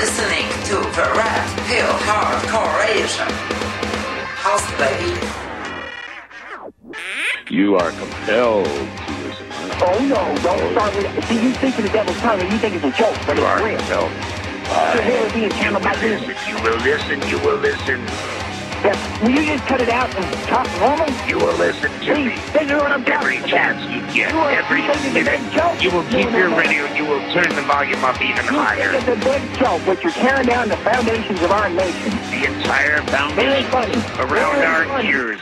listening to the Red Pill Hardcoreation. House Baby. You are compelled to listen. Oh no, don't start with See, you think of the devil's tongue and you think it's a joke, but You it's are real. compelled. Your hair is being handled by this. You will listen. You will listen. Yeah, Will you just cut it out and talk normal? You will listen to Please, me. this is what I'm Every talking chance you get, You are every thinking it's a minute. joke. You will keep No, no, your no. radio. You will turn the volume up even You think higher. it's a big joke, but you're tearing down the foundations of our nation. The entire foundation funny. around Very our funny. ears.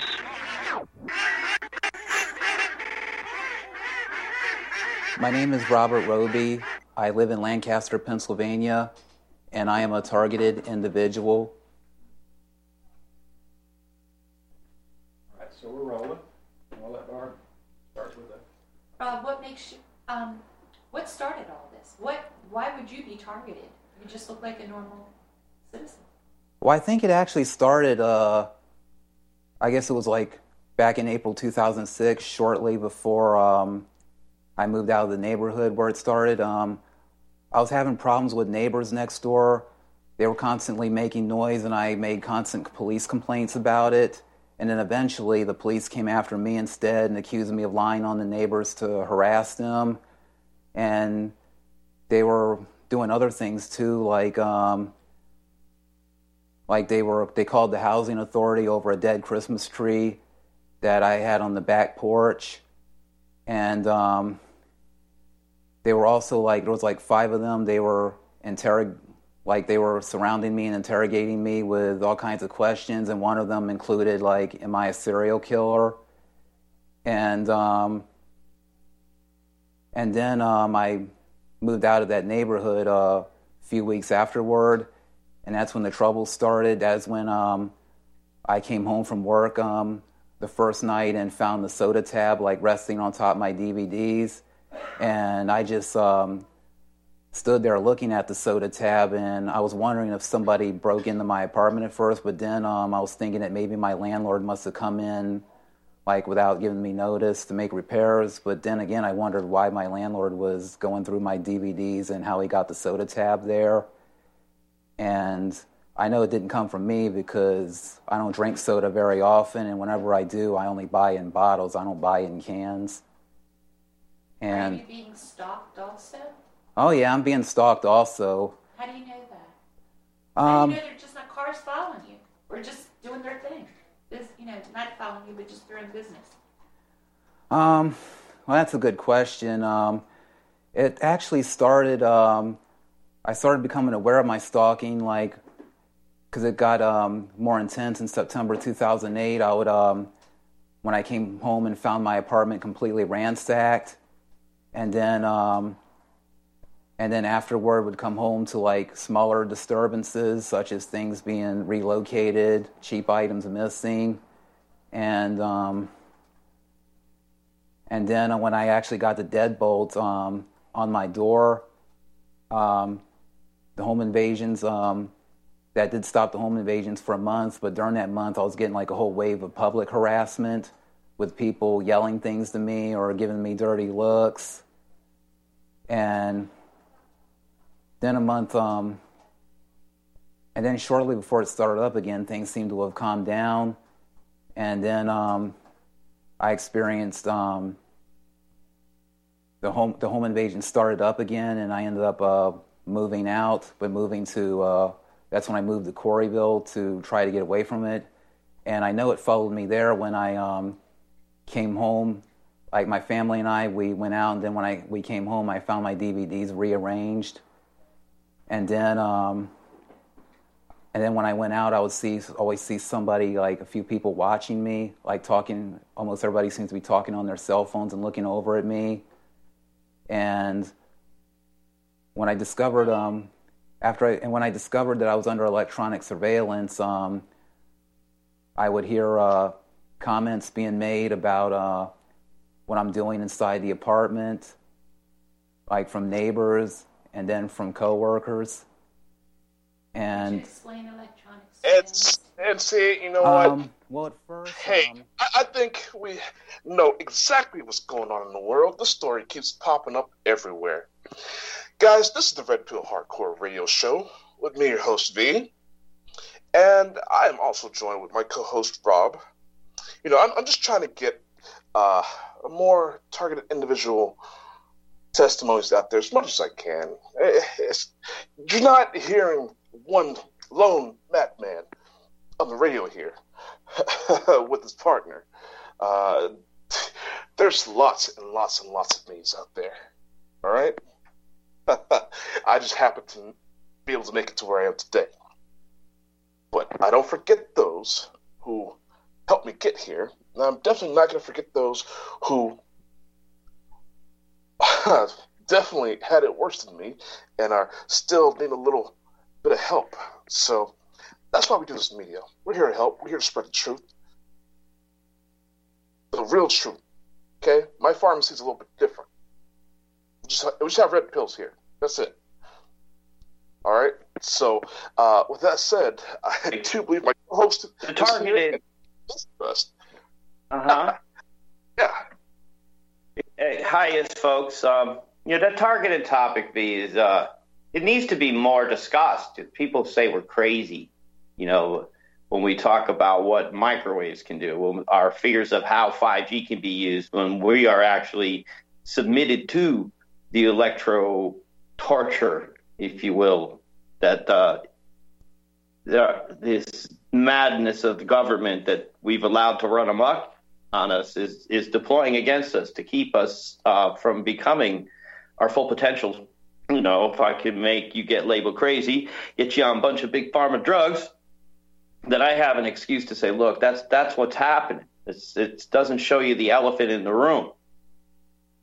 My name is Robert Roby. I live in Lancaster, Pennsylvania, and I am a targeted individual. So we're rolling. I'll let Barb start with that. Uh, what makes you, um, what started all this? What, why would you be targeted? You just look like a normal citizen. Well, I think it actually started, uh, I guess it was like back in April 2006, shortly before um, I moved out of the neighborhood where it started. Um, I was having problems with neighbors next door. They were constantly making noise, and I made constant police complaints about it. And then eventually, the police came after me instead and accused me of lying on the neighbors to harass them. And they were doing other things too, like um, like they were they called the housing authority over a dead Christmas tree that I had on the back porch, and um, they were also like there was like five of them. They were interrog like they were surrounding me and interrogating me with all kinds of questions, and one of them included like, "Am I a serial killer?" And um, and then um, I moved out of that neighborhood uh, a few weeks afterward, and that's when the trouble started. That's when um, I came home from work um, the first night and found the soda tab like resting on top of my DVDs, and I just um, stood there looking at the soda tab, and I was wondering if somebody broke into my apartment at first, but then um, I was thinking that maybe my landlord must have come in like without giving me notice to make repairs. But then again, I wondered why my landlord was going through my DVDs and how he got the soda tab there. And I know it didn't come from me because I don't drink soda very often, and whenever I do, I only buy in bottles. I don't buy in cans. Are And you being stalked also? Oh yeah, I'm being stalked also. How do you know that? How do Um, you know they're just not cars following you or just doing their thing? This, you know, not following you, but just their own business. Um, well, that's a good question. Um, it actually started. Um, I started becoming aware of my stalking, like, because it got um, more intense in September 2008. I would, um, when I came home and found my apartment completely ransacked, and then, um, and then afterward would come home to like smaller disturbances, such as things being relocated, cheap items missing, and. Um, and then when I actually got the deadbolt um, on my door, um, the home invasions, um, that did stop the home invasions for a month. But during that month, I was getting like a whole wave of public harassment with people yelling things to me or giving me dirty looks. And then a month, um, and then shortly before it started up again, things seemed to have calmed down. And then um, I experienced um, the home the home invasion started up again, and I ended up uh, moving out. But moving to uh, that's when I moved to Coreyville to try to get away from it. And I know it followed me there when I um, came home. Like my family and I, we went out, and then when I we came home, I found my DVDs rearranged. And then um, and then when I went out, I would see always see somebody like a few people watching me, like talking. Almost everybody seems to be talking on their cell phones and looking over at me. And when I discovered, um, after I, and when I discovered that I was under electronic surveillance, um, I would hear uh, comments being made about uh, what I'm doing inside the apartment, like from neighbors and then from coworkers. Could And explain electronic It's surveillance? and see, you know what? um, well, at first, Hey, um, I, I think we know exactly what's going on in the world. The story keeps popping up everywhere. Guys, this is the Red Pill Hardcore Radio Show. with me, your host V, and I am also joined with my co-host Rob. You know, I'm, I'm just trying to get uh, a more targeted individual testimonies out there as much as I can. It's, you're not hearing one lone madman on the radio here with his partner. Uh, there's lots and lots and lots of me's out there. All right. I just happen to be able to make it to where I am today. But I don't forget those who helped me get here. And I'm definitely not going to forget those who definitely had it worse than me and are still need a little bit of help. So that's why we do this media. We're here to help. We're here to spread the truth. The real truth. Okay? My pharmacy is a little bit different. We just, we just have red pills here. That's it. All right. So, uh, with that said, I do believe my host The targeted. Uh huh. Yeah. Hey, hi, folks. Um, you know, the targeted topic V is uh, it needs to be more discussed. People say we're crazy, you know, when we talk about what microwaves can do, our fears of how 5G can be used, when we are actually submitted to the electro torture, if you will, that uh, this madness of the government that we've allowed to run amok on us is is deploying against us to keep us uh, from becoming our full potential. You know, if I can make you get labeled crazy, get you on a bunch of big pharma drugs, that I have an excuse to say, look, that's that's what's happening. It's, it doesn't show you the elephant in the room,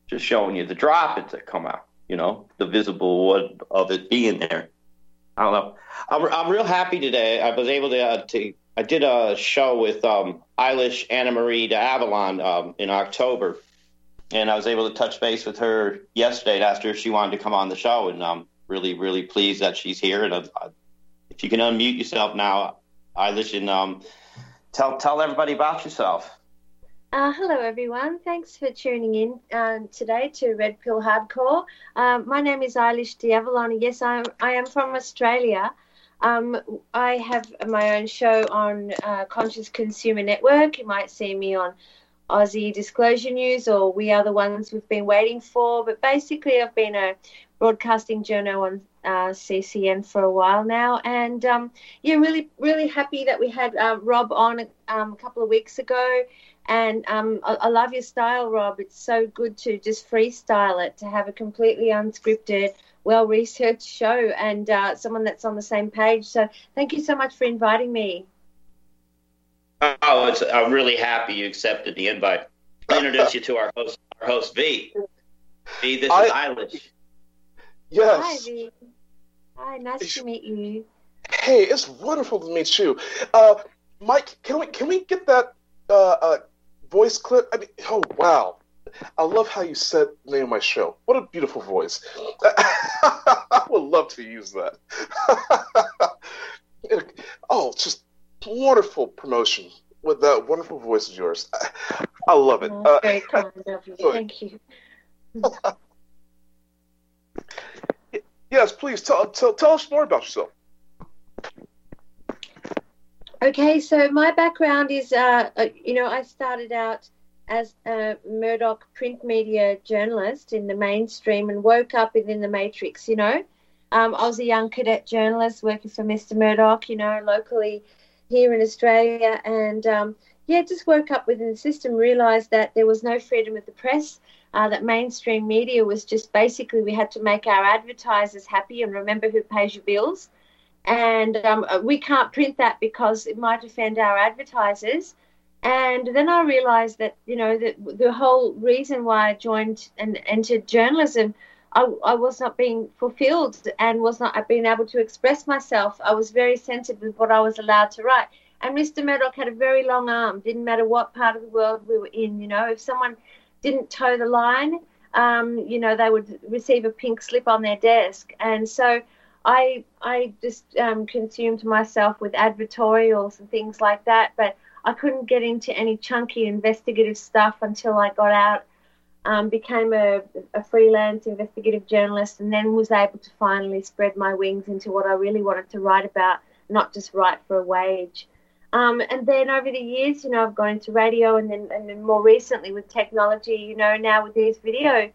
just showing you the droppings that come out. You know, the visible wood of it being there. I don't know. I'm, I'm real happy today. I was able to, uh, to I did a show with um, Eilish Anna Marie de Avalon um, in October, and I was able to touch base with her yesterday and asked her if she wanted to come on the show, and I'm really, really pleased that she's here. And uh, if you can unmute yourself now, Eilish, and um, tell tell everybody about yourself. Uh, hello, everyone. Thanks for tuning in um, today to Red Pill Hardcore. Um, my name is Eilish De Avalon. Yes, I am, I am from Australia. Um, I have my own show on uh, Conscious Consumer Network. You might see me on Aussie Disclosure News or We Are the Ones We've Been Waiting For. But basically, I've been a broadcasting journal on uh, CCN for a while now. And um, yeah, really, really happy that we had uh, Rob on um, a couple of weeks ago. And um, I, I love your style, Rob. It's so good to just freestyle it, to have a completely unscripted, well researched show and uh, someone that's on the same page. So thank you so much for inviting me. Oh, it's, I'm really happy you accepted the invite. I'll introduce you to our host, our host V. V, this is Eilish. Yes. Hi, V. Hi, nice to meet you. Hey, it's wonderful to meet you. Uh, Mike, can we can we get that uh, uh, voice clip? I mean, oh wow, I love how you said the name of my show. What a beautiful voice. I would love to use that. oh, just wonderful promotion with that wonderful voice of yours. I, I love it. Oh, Uh, kind of you. Thank you. yes, please tell, tell tell us more about yourself. Okay, so my background is, uh, uh, you know, I started out as a Murdoch print media journalist in the mainstream and woke up within the matrix, you know. Um, I was a young cadet journalist working for Mr. Murdoch, you know, locally here in Australia. And um, yeah, just woke up within the system, realised that there was no freedom of the press, uh, that mainstream media was just basically we had to make our advertisers happy and remember who pays your bills and um, we can't print that because it might offend our advertisers. And then I realised that you know that the whole reason why I joined and entered journalism, I, I was not being fulfilled and was not being able to express myself. I was very censored with what I was allowed to write. And Mr. Murdoch had a very long arm. Didn't matter what part of the world we were in. You know, if someone didn't toe the line, um, you know, they would receive a pink slip on their desk. And so I I just um, consumed myself with advertorials and things like that, but I couldn't get into any chunky investigative stuff until I got out um, became a, a freelance investigative journalist, and then was able to finally spread my wings into what I really wanted to write about, not just write for a wage. Um, and then over the years, you know, I've gone into radio, and then and then more recently with technology, you know, now with these video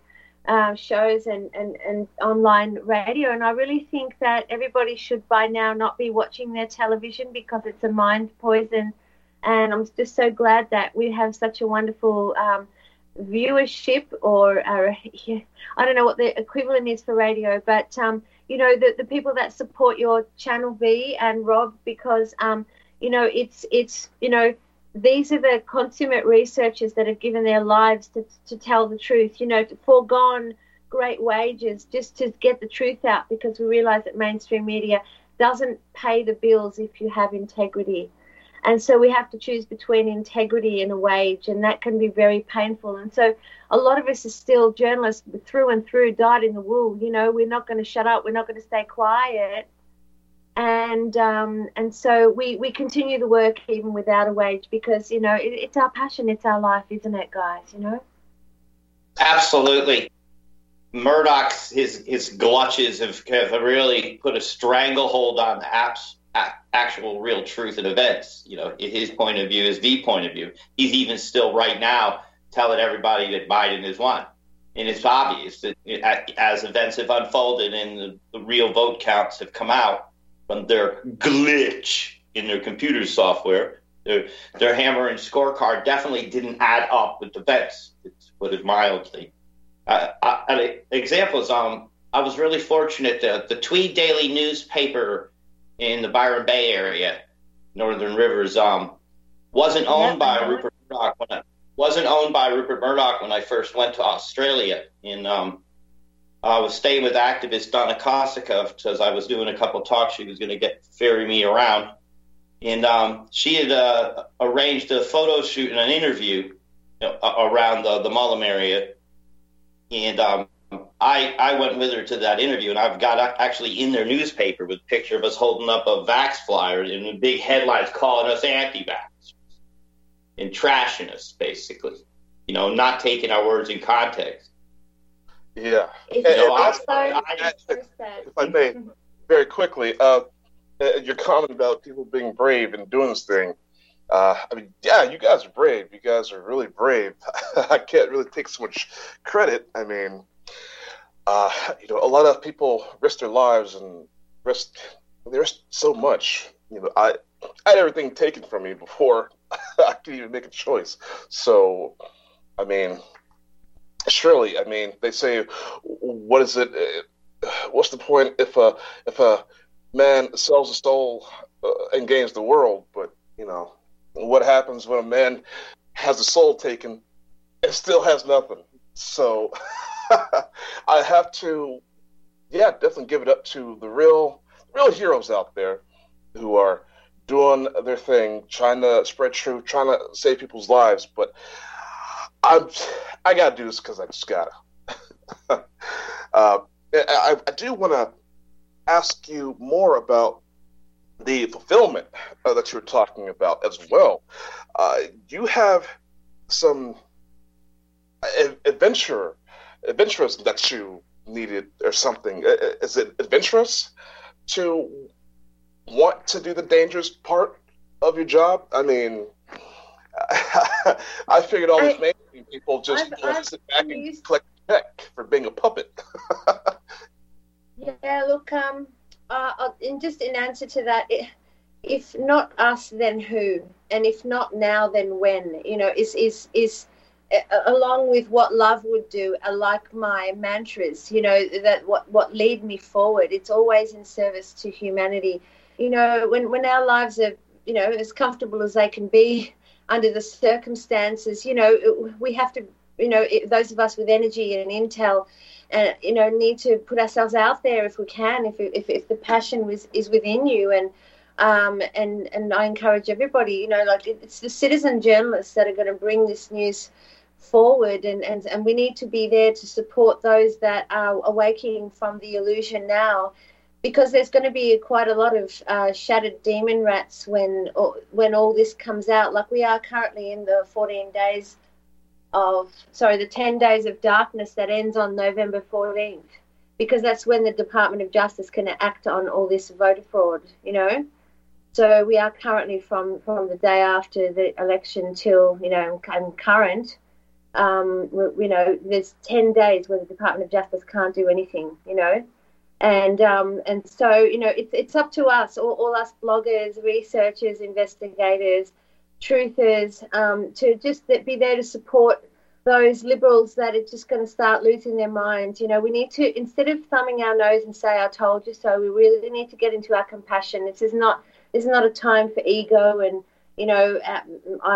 uh, shows and, and, and online radio. And I really think that everybody should by now not be watching their television because it's a mind poison. And I'm just so glad that we have such a wonderful um, viewership, or uh, I don't know what the equivalent is for radio, but um, you know the, the people that support your channel V and Rob because um, you know it's it's you know these are the consummate researchers that have given their lives to, to tell the truth, you know, to foregone great wages just to get the truth out because we realize that mainstream media doesn't pay the bills if you have integrity. And so we have to choose between integrity and a wage, and that can be very painful. And so a lot of us are still journalists through and through, dyed in the wool. You know, we're not going to shut up, we're not going to stay quiet and um, and so we we continue the work even without a wage because you know it, it's our passion, it's our life, isn't it, guys? You know. Absolutely. Murdoch's his his glutches have, have really put a stranglehold on apps actual real truth and events. You know, his point of view is the point of view. He's even still right now telling everybody that Biden is won. And it's obvious that as events have unfolded and the, the real vote counts have come out, from their glitch in their computer software. Their, their hammer and scorecard definitely didn't add up with the bets, to put it mildly. Uh, I, an example is um, I was really fortunate that the Tweed Daily newspaper in the Byron Bay area, Northern Rivers, um, wasn't owned by Rupert Murdoch when I, wasn't owned by Rupert Murdoch when I first went to Australia. In um, I was staying with activist Donna Kosika because I was doing a couple talks. She was going to get ferry me around, and um, she had uh, arranged a photo shoot and an interview you know, around the, the Mullum area, and um, I I went with her to that interview, and I've got actually in their newspaper with a picture of us holding up a vax flyer and big headlines calling us anti-vax and trashing us basically, you know, not taking our words in context. Yeah. If, And- and I, also, I, if I may, very quickly, uh, uh, your comment about people being brave and doing this thing. Uh, I mean, yeah, you guys are brave. You guys are really brave. I can't really take so much credit. I mean, uh, you know, a lot of people risk their lives and risk they risk so much. You know, I I had everything taken from me before I could even make a choice. So, I mean, surely, I mean, they say, what is it? uh, What's the point if a if a man sells a soul uh, and gains the world? But you know, what happens when a man has a soul taken and still has nothing? So I have to, yeah, definitely give it up to the real real heroes out there who are doing their thing, trying to spread truth, trying to save people's lives. But I'm I gotta do this because I just gotta. uh, I, I do want to ask you more about the fulfillment uh, that you're talking about as well. Uh, you have some adventure, adventurous that you needed or something. Is it adventurous to want to do the dangerous part of your job? I mean, I figured all these people just I've- want I've sit back and collect a check for being a puppet. Yeah, look, um, uh, uh, in just in answer to that, i if not us, then who? And if not now, then when? You know, is is is along with what love would do, like my mantras. You know, that what what lead me forward. It's always in service to humanity. You know, when when our lives are you know as comfortable as they can be under the circumstances, you know, we have to. You know, it, those of us with energy and intel and you know need to put ourselves out there if we can if if, if the passion was is within you and um, and and I encourage everybody you know like it's the citizen journalists that are going to bring this news forward and, and and we need to be there to support those that are awakening from the illusion now because there's going to be quite a lot of uh, shattered demon rats when when all this comes out like we are currently in the 14 days of sorry the 10 days of darkness that ends on November 14th because that's when the Department of Justice can act on all this voter fraud, you know. So we are currently from from the day after the election till you know and current. Um, you know, there's ten days where the Department of Justice can't do anything, you know, and um, and so you know it's it's up to us, all, all us bloggers, researchers, investigators, truthers, um, to just be there to support those liberals that are just going to start losing their minds. You know, we need to instead of thumbing our nose and say "I told you so," we really need to get into our compassion. This is not this is not a time for ego and you know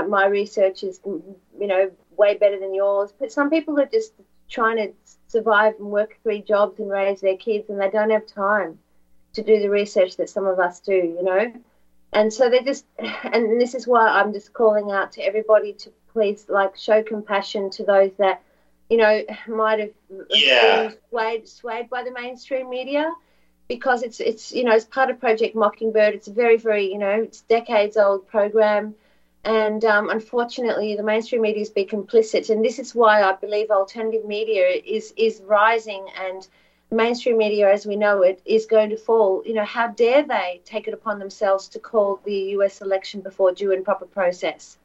my research is you know way better than yours. But some people are just trying to survive and work three jobs and raise their kids, and they don't have time to do the research that some of us do. You know. And so they just, and this is why I'm just calling out to everybody to please like show compassion to those that, you know, might have Yeah. been swayed swayed by the mainstream media, because it's it's you know it's part of Project Mockingbird. It's a very very you know it's decades old program, and um, unfortunately the mainstream media has been complicit. And this is why I believe alternative media is is rising and mainstream media as we know it is going to fall. You know, how dare they take it upon themselves to call the US election before due and proper process?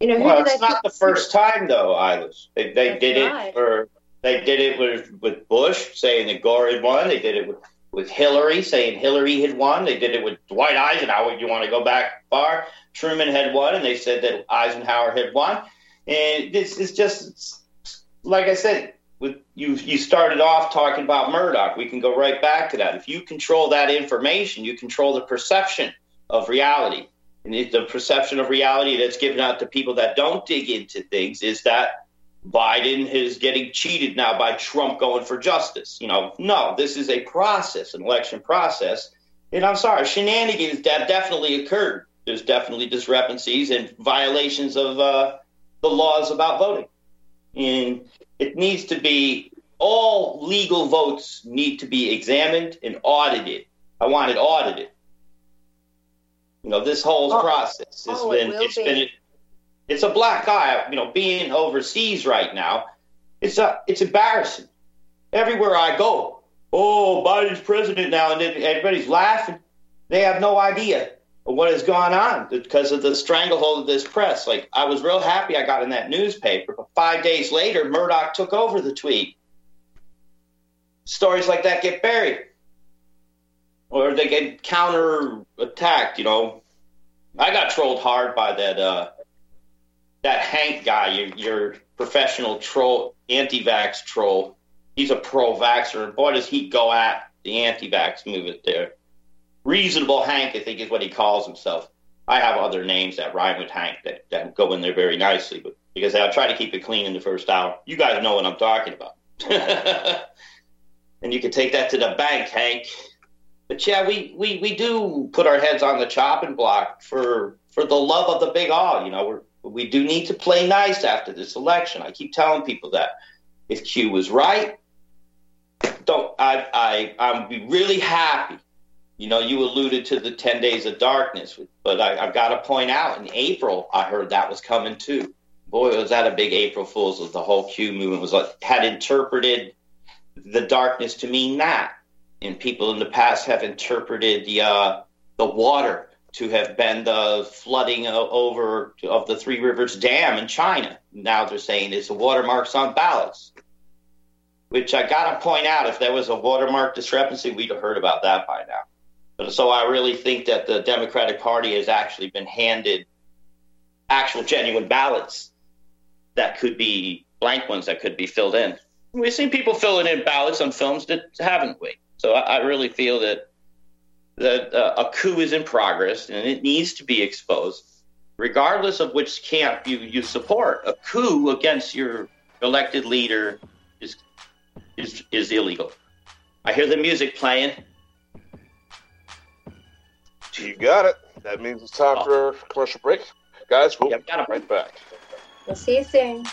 You know, who Well, they it's not the first time though, Eilish. They, they did right. it for they did it with with Bush saying that Gore had won. They did it with with Hillary saying Hillary had won. They did it with Dwight Eisenhower. You want to go back far? Truman had won, and they said that Eisenhower had won. And this is just like I said. With you, you started off talking about Murdoch. We can go right back to that. If you control that information, you control the perception of reality. And the perception of reality that's given out to people that don't dig into things is that Biden is getting cheated now by Trump going for justice. You know, no, this is a process, an election process. And I'm sorry, shenanigans that definitely occurred. There's definitely discrepancies and violations of uh, the laws about voting. And it needs to be all legal votes need to be examined and audited. I want it audited. You know, this whole Oh, process has oh, it been will it's be. been it's a black eye. You know, being overseas right now, it's a, it's embarrassing. Everywhere I go, oh, Biden's president now, and everybody's laughing. They have no idea what has gone on because of the stranglehold of this press. Like I was real happy I got in that newspaper, but five days later, Murdoch took over the Tweed. Stories like that get buried, or they get counter attacked. You know, I got trolled hard by that uh, that Hank guy, your, your professional troll, anti-vax troll. He's a pro-vaxxer, and boy, does he go at the anti-vax movement there. Reasonable Hank, I think, is what he calls himself. I have other names that rhyme with Hank that, that go in there very nicely, but because I'll try to keep it clean in the first hour. You guys know what I'm talking about. and you can take that to the bank, Hank. But yeah, we, we, we do put our heads on the chopping block for for the love of the big all. You know, we're, we do need to play nice after this election. I keep telling people that if Q was right, don't I I I'm be really happy. You know, you alluded to the ten days of darkness, but I, I've got to point out in April I heard that was coming too. Boy, was that a big April Fool's! The whole Q movement was like had interpreted the darkness to mean that, and people in the past have interpreted the uh, the water to have been the flooding over of the Three Rivers Dam in China. Now they're saying it's the watermarks on ballots. Which I got to point out, if there was a watermark discrepancy, we'd have heard about that by now. But so I really think that the Democratic Party has actually been handed actual genuine ballots that could be blank ones that could be filled in. We've seen people filling in ballots on films that haven't we? So I, I really feel that that uh, a coup is in progress and it needs to be exposed, regardless of which camp you, you support. A coup against your elected leader is is is illegal. I hear the music playing. You got it. That means it's time for a commercial break. Guys, we'll Yep, got it. be right back. We'll see you soon.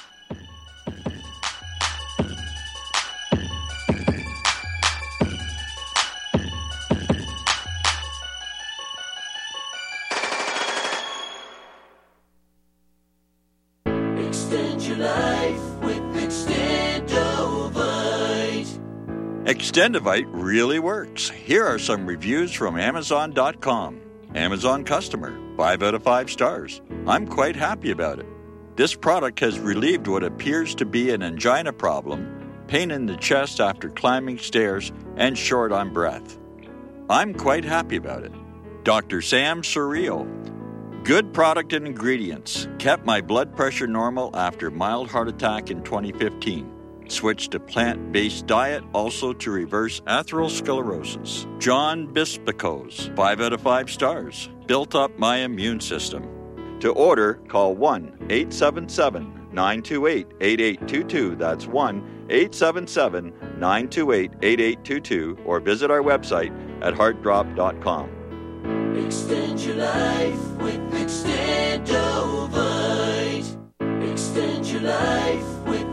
Extendovite really works. Here are some reviews from Amazon.com. Amazon customer, 5 out of 5 stars. I'm quite happy about it. This product has relieved what appears to be an angina problem, pain in the chest after climbing stairs, and short on breath. I'm quite happy about it. Dr. Sam Surreal. Good product and ingredients. Kept my blood pressure normal after mild heart attack in 2015. Switched to plant based diet also to reverse atherosclerosis. John Bispicos, 5 out of 5 stars. Built up my immune system. To order, call 1 877 928 8822. That's 1 877 928 8822. Or visit our website at heartdrop.com. Extend your life with Extendovite. Extend your life with.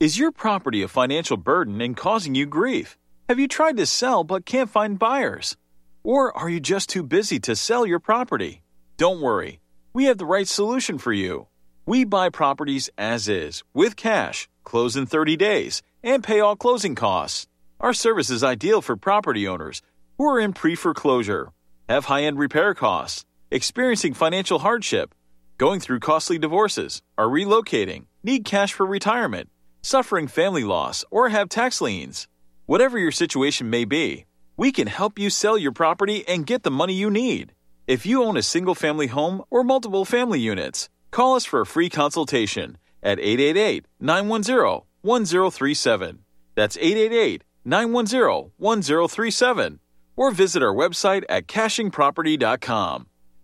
Is your property a financial burden and causing you grief? Have you tried to sell but can't find buyers? Or are you just too busy to sell your property? Don't worry, we have the right solution for you. We buy properties as is, with cash, close in 30 days, and pay all closing costs. Our service is ideal for property owners who are in pre foreclosure, have high end repair costs, experiencing financial hardship, going through costly divorces, are relocating, need cash for retirement, suffering family loss, or have tax liens. Whatever your situation may be, we can help you sell your property and get the money you need. If you own a single family home or multiple family units, call us for a free consultation at 888 910 1037. That's 888 910 1037. Or visit our website at cachingproperty.com.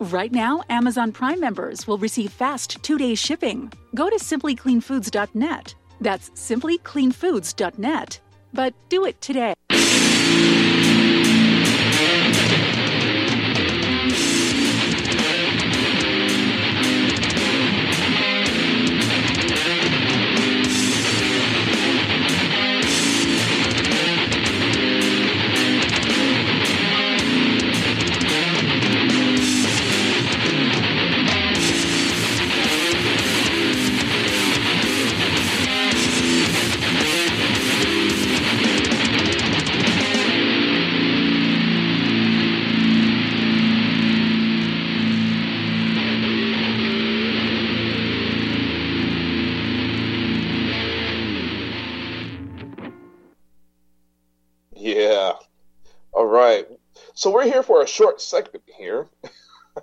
Right now, Amazon Prime members will receive fast two day shipping. Go to simplycleanfoods.net. That's simplycleanfoods.net. But do it today. We're here for a short segment here.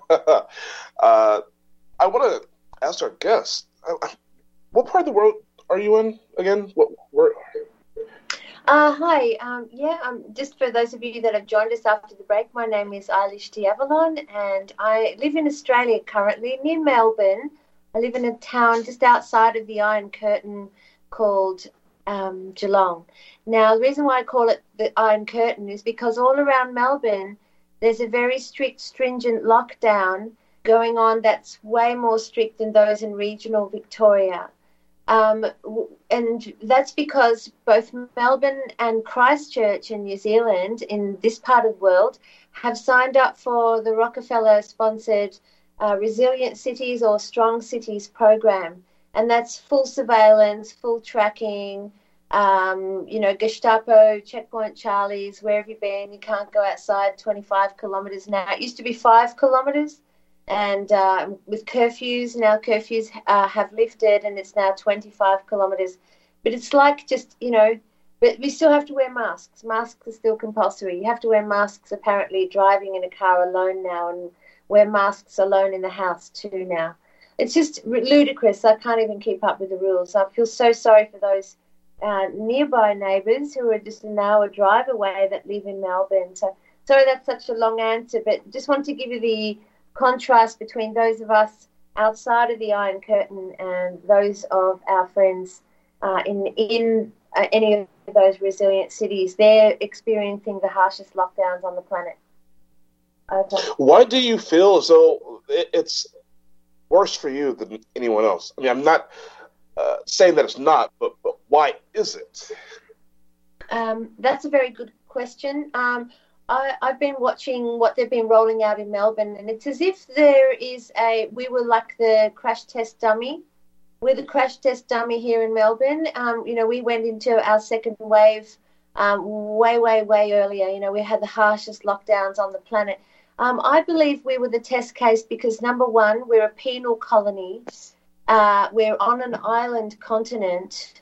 uh, I want to ask our guest, uh, what part of the world are you in again? What where? Uh, hi. Um, yeah, um, just for those of you that have joined us after the break, my name is Eilish De Avalon, and I live in Australia currently, near Melbourne. I live in a town just outside of the Iron Curtain called um, Geelong. Now, the reason why I call it the Iron Curtain is because all around Melbourne, there's a very strict, stringent lockdown going on that's way more strict than those in regional Victoria. Um, and that's because both Melbourne and Christchurch in New Zealand, in this part of the world, have signed up for the Rockefeller sponsored uh, Resilient Cities or Strong Cities program. And that's full surveillance, full tracking, um, you know, Gestapo, checkpoint Charlies, where have you been? You can't go outside 25 kilometres now. It used to be five kilometres. And uh, with curfews, now curfews uh, have lifted and it's now 25 kilometres. But it's like just, you know, but we still have to wear masks. Masks are still compulsory. You have to wear masks apparently driving in a car alone now. And wear masks alone in the house too now. It's just ludicrous. I can't even keep up with the rules. I feel so sorry for those uh, nearby neighbours who are just an hour drive away that live in Melbourne. So sorry that's such a long answer, but just want to give you the contrast between those of us outside of the Iron Curtain and those of our friends uh, in in uh, any of those resilient cities. They're experiencing the harshest lockdowns on the planet. Okay. Why do you feel as though it's worse for you than anyone else? I mean, I'm not uh, saying that it's not, but, but why is it? Um, that's a very good question. Um, I, have been watching what they've been rolling out in Melbourne, and it's as if there is a. We were like the crash test dummy. We're the crash test dummy here in Melbourne. Um, you know, we went into our second wave um, way, way, way earlier. You know, we had the harshest lockdowns on the planet. Um, I believe we were the test case because number one, we're a penal colony. Uh, we're on an island continent.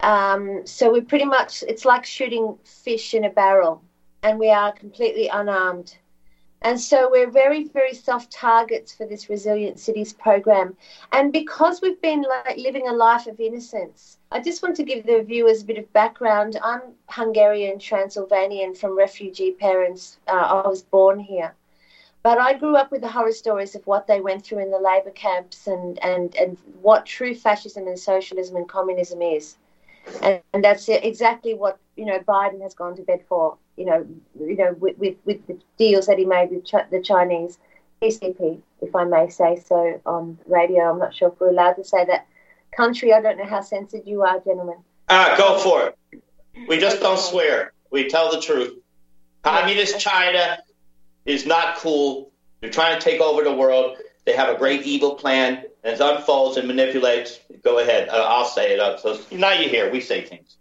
Um, so we're pretty much, it's like shooting fish in a barrel and we are completely unarmed. And so we're very, very soft targets for this Resilient Cities program. And because we've been like living a life of innocence, I just want to give the viewers a bit of background. I'm Hungarian Transylvanian from refugee parents. Uh, I was born here. But I grew up with the horror stories of what they went through in the labour camps and, and, and what true fascism and socialism and communism is. And, and that's exactly what you know Biden has gone to bed for you know, you know, with, with, with the deals that he made with Ch- the Chinese PCP, if I may say so, on radio. I'm not sure if we're allowed to say that. Country, I don't know how censored you are, gentlemen. Ah, go for it. We just don't swear. We tell the truth. Communist China is not cool. They're trying to take over the world. They have a great evil plan. As it unfolds and manipulates, go ahead. Uh, I'll say it. Up. So now you hear. We say things.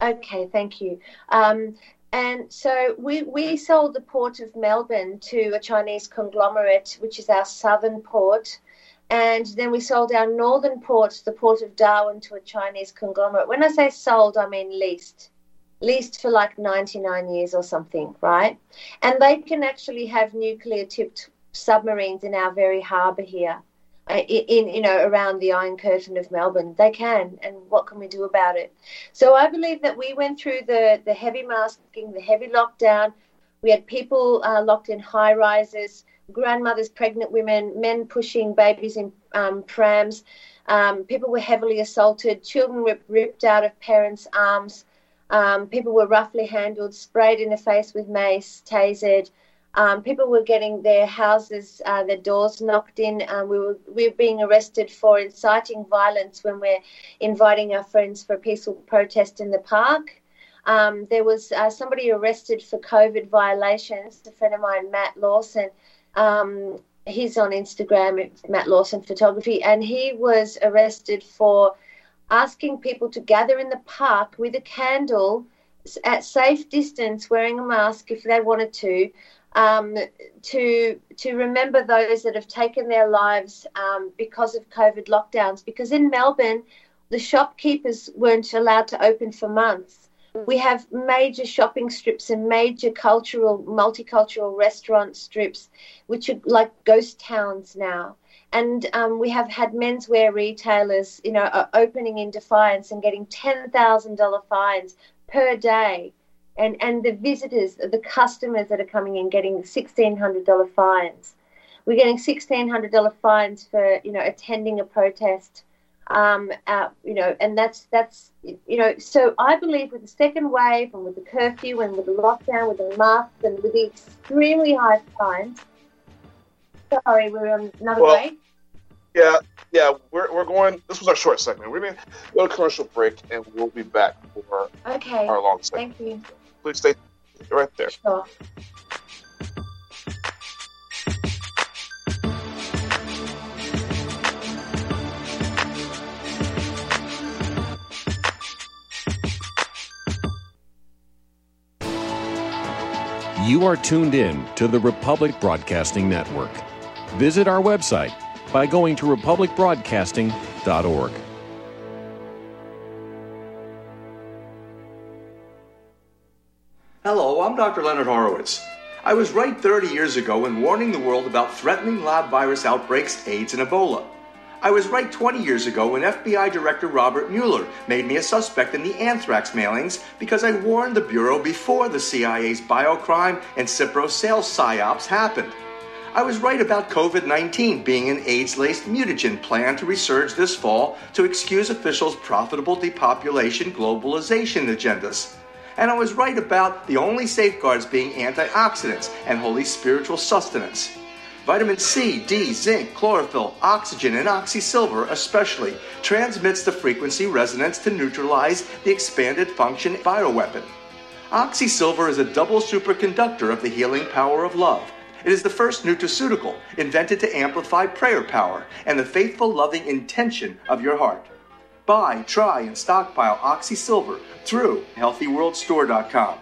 Okay, thank you. Um, and so we, we sold the port of Melbourne to a Chinese conglomerate, which is our southern port. And then we sold our northern port, the port of Darwin, to a Chinese conglomerate. When I say sold, I mean leased. Leased for like 99 years or something, right? And they can actually have nuclear tipped submarines in our very harbour here. Uh, in you know around the Iron Curtain of Melbourne. They can, and what can we do about it? So I believe that we went through the the heavy masking, the heavy lockdown. We had people uh, locked in high rises, grandmothers, pregnant women, men pushing babies in um, prams. Um, people were heavily assaulted. Children were ripped out of parents' arms. Um, people were roughly handled, sprayed in the face with mace, tasered. Um, people were getting their houses, uh, their doors knocked in. Um, we were we were being arrested for inciting violence when we're inviting our friends for a peaceful protest in the park. Um, there was uh, somebody arrested for COVID violations. A friend of mine, Matt Lawson. Um, he's on Instagram, Matt Lawson Photography, and he was arrested for asking people to gather in the park with a candle at safe distance, wearing a mask if they wanted to, um, to to remember those that have taken their lives um, because of COVID lockdowns. Because in Melbourne, the shopkeepers weren't allowed to open for months. We have major shopping strips and major cultural, multicultural restaurant strips, which are like ghost towns now. And um, we have had menswear retailers, you know, opening in defiance and getting ten thousand dollar fines per day and and the visitors, the customers that are coming in, getting sixteen hundred dollar fines. We're getting sixteen hundred dollar fines for you know attending a protest. Um, uh, you know, and that's that's you know. So I believe with the second wave and with the curfew and with the lockdown, with the masks and with the extremely high fines. Sorry, we're on another well, break. Yeah, yeah, we're, we're going. This was our short segment. We're going to go to commercial break, and we'll be back for okay. our long segment. Thank you please stay right there. Sure. You are tuned in to the Republic Broadcasting Network. Visit our website by going to republicbroadcasting.org. Hello, I'm Dr. Leonard Horowitz. I was right 30 years ago in warning the world about threatening lab virus outbreaks, AIDS, and Ebola. I was right 20 years ago when FBI Director Robert Mueller made me a suspect in the anthrax mailings because I warned the Bureau before the CIA's biocrime and Cipro sales psyops happened. I was right about COVID 19 being an AIDS laced mutagen planned to resurge this fall to excuse officials' profitable depopulation globalization agendas. And I was right about the only safeguards being antioxidants and holy spiritual sustenance. Vitamin C, D, zinc, chlorophyll, oxygen, and oxysilver especially transmits the frequency resonance to neutralize the expanded function bioweapon. Oxysilver is a double superconductor of the healing power of love. It is the first nutraceutical invented to amplify prayer power and the faithful, loving intention of your heart. Buy, try, and stockpile Oxysilver through HealthyWorldStore.com.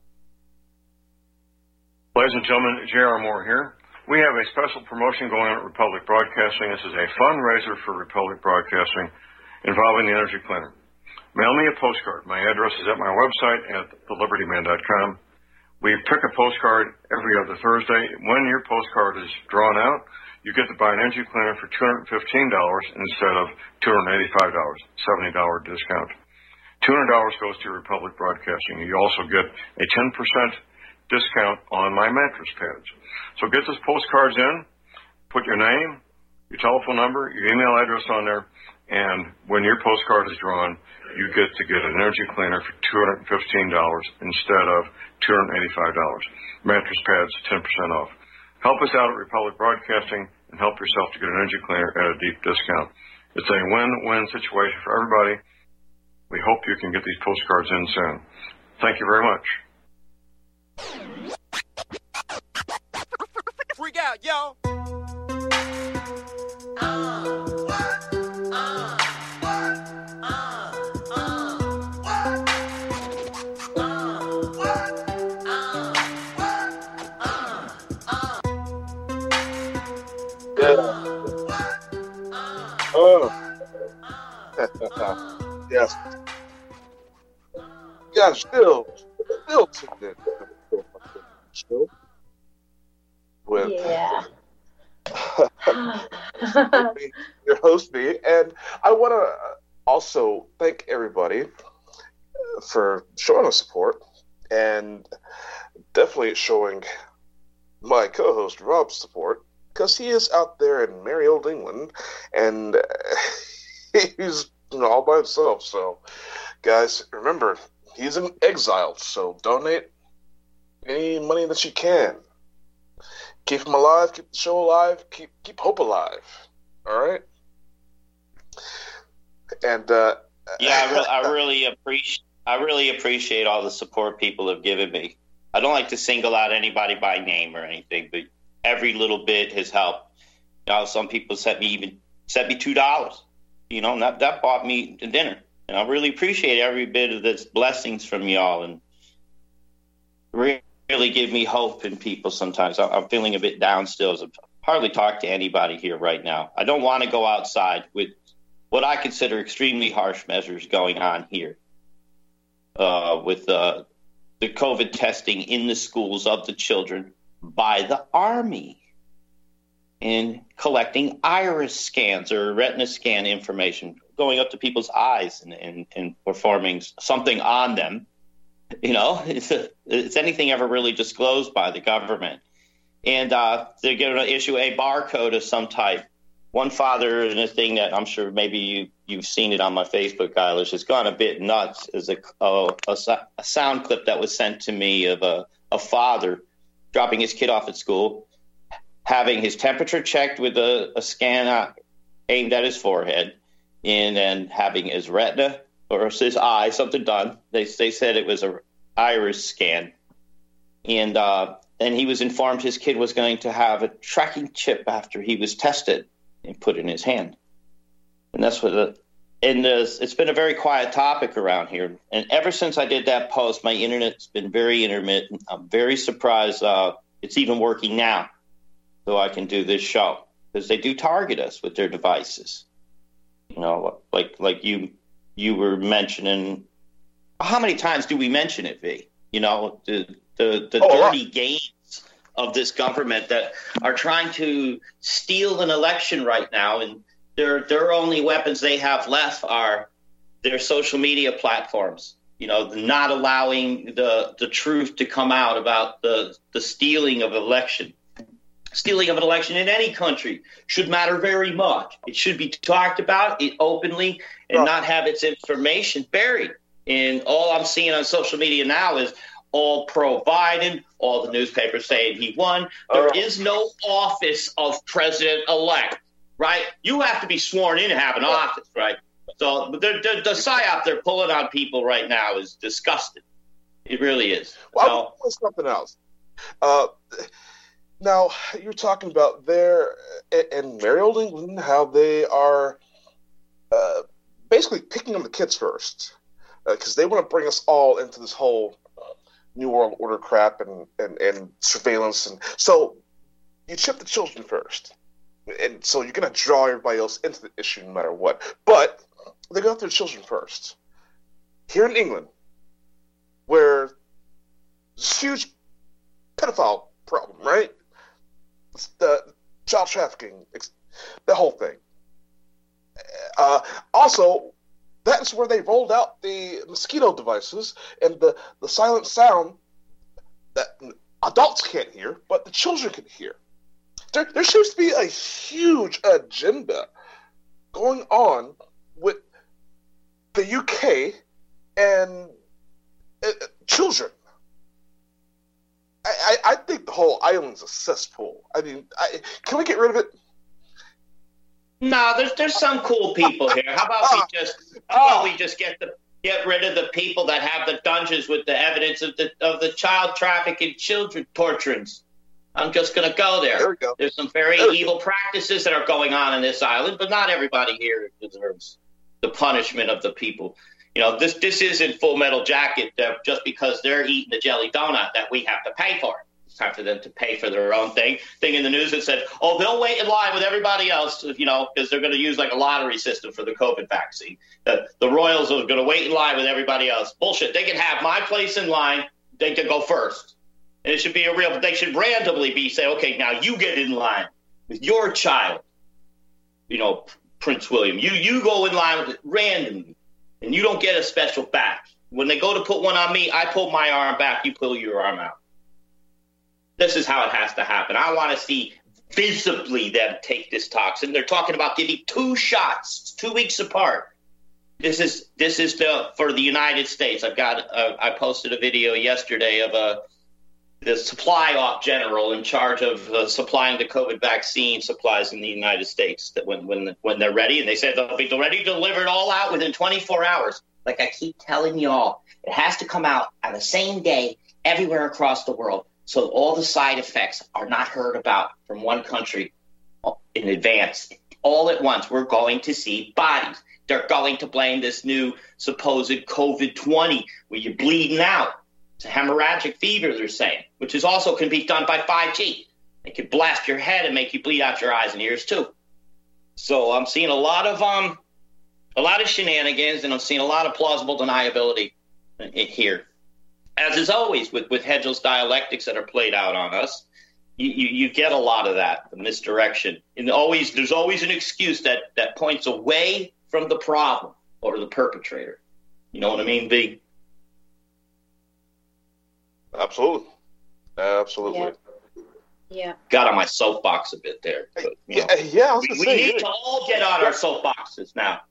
Ladies and gentlemen, J.R. Moore here. We have a special promotion going on at Republic Broadcasting. This is a fundraiser for Republic Broadcasting involving the Energy Cleaner. Mail me a postcard. My address is at my website at thelibertyman.com. We pick a postcard every other Thursday. When your postcard is drawn out, you get to buy an energy cleaner for $215 instead of $285, $70 discount. $200 goes to Republic Broadcasting. You also get a 10% discount on my mattress pads. So get those postcards in, put your name, your telephone number, your email address on there, and when your postcard is drawn, you get to get an energy cleaner for $215 instead of $285. Mattress pads, 10% off. Help us out at Republic Broadcasting and help yourself to get an energy cleaner at a deep discount. It's a win-win situation for everybody. We hope you can get these postcards in soon. Thank you very much. Freak out, yo. Yes. Yeah, still, still tuned in with Yeah. your host me, and I want to also thank everybody for showing us support and definitely showing my co-host Rob support because he is out there in merry old England and he's all by himself. So, guys, remember he's in exile. So donate any money that you can. Keep them alive. Keep the show alive. Keep keep hope alive. All right. And uh, Yeah, I, re- I really appreciate. I really appreciate all the support people have given me. I don't like to single out anybody by name or anything, but every little bit has helped. You know, some people sent me even sent me two dollars. You know, that that bought me a dinner, and I really appreciate every bit of this blessings from y'all, and re- really give me hope in people. Sometimes I'm feeling a bit down still. I hardly talk to anybody here right now. I don't want to go outside with what I consider extremely harsh measures going on here uh, with uh, the COVID testing in the schools of the children by the Army in collecting iris scans or retina scan information, going up to people's eyes and, and, and performing something on them. You know, is anything ever really disclosed by the government? and uh, they're going to issue a barcode of some type. One father in a thing that I'm sure maybe you you've seen it on my Facebook, Eilish, has gone a bit nuts. Is a, a, a, sound clip that was sent to me of a, a father dropping his kid off at school, having his temperature checked with a, a scan uh, aimed at his forehead, and then having his retina or his eye something done. They they said it was a iris scan, and uh, and he was informed his kid was going to have a tracking chip after he was tested and put in his hand, and that's what the. And it's been a very quiet topic around here. And ever since I did that post, my internet's been very intermittent. I'm very surprised uh, it's even working now, so I can do this show because they do target us with their devices. You know, like like you you were mentioning. How many times do we mention it, V? You know, the the, the Oh, dirty games of this government that are trying to steal an election right now, and their their only weapons they have left are their social media platforms. You know, not allowing the the truth to come out about the the stealing of election. Stealing of an election in any country should matter very much. It should be talked about it openly and not have its information buried. And all I'm seeing on social media now is all pro Biden, all the newspapers saying he won. There is no office of president elect, right? You have to be sworn in to have an office, right? So but the, the, the psyop they're pulling on people right now is disgusting. It really is. Well, So- want to point something else. Uh, now you're talking about there and Merry Old England how they are uh, basically picking on the kids first uh, because they want to bring us all into this whole uh, new world order crap and, and, and surveillance and so you chip the children first and so you're going to draw everybody else into the issue no matter what but they go after the children first here in england where this huge pedophile problem, right? The child trafficking, the whole thing. Uh, also, that's where they rolled out the mosquito devices and the, the silent sound that adults can't hear, but the children can hear. There, there seems to be a huge agenda going on with the UK and uh, children. I, I, I think the whole island's a cesspool. I mean, I, can we get rid of it? No, there's there's some cool people here. How about we oh. just how about we just get the get rid of the people that have the dungeons with the evidence of the of the child trafficking, children torturings. I'm just going to go there. There we go. There's some very evil practices that are going on in this island, but not everybody here deserves the punishment of the people. You know, this this isn't Full Metal Jacket that just because they're eating the jelly donut that we have to pay for it. It's time for them to pay for their own thing. Thing in the news that said, "Oh, they'll wait in line with everybody else," you know, because they're going to use like a lottery system for the COVID vaccine. The, the Royals are going to wait in line with everybody else. Bullshit. They can have my place in line. They can go first. And it should be a real. They should randomly be say, "Okay, now you get in line with your child." You know, Prince William. You you go in line with it randomly, and you don't get a special badge. When they go to put one on me, I pull my arm back. You pull your arm out. This is how it has to happen. I want to see visibly them take this toxin. They're talking about giving two shots, two weeks apart. This is this is the for the United States. I've got uh, I posted a video yesterday of a the supply op general in charge of uh, supplying the COVID vaccine supplies in the United States. That when when when they're ready, and they said they'll be ready to deliver it all out within 24 hours. Like I keep telling y'all, it has to come out on the same day everywhere across the world, so all the side effects are not heard about from one country in advance. All at once, we're going to see bodies. They're going to blame this new supposed COVID 20 where you're bleeding out. It's a hemorrhagic fever, they're saying, which is also can be done by 5G. It can blast your head and make you bleed out your eyes and ears too. So I'm seeing a lot of um, a lot of shenanigans, and I'm seeing a lot of plausible deniability here. As is always with with Hegel's dialectics that are played out on us, you, you, you get a lot of that the misdirection, and always there's always an excuse that that points away from the problem or the perpetrator. You know what I mean, V? Absolutely. Absolutely. Yeah. got on my soapbox a bit there. But, you know, Yeah, yeah, I was we, gonna we say, need to all get on our soapboxes now.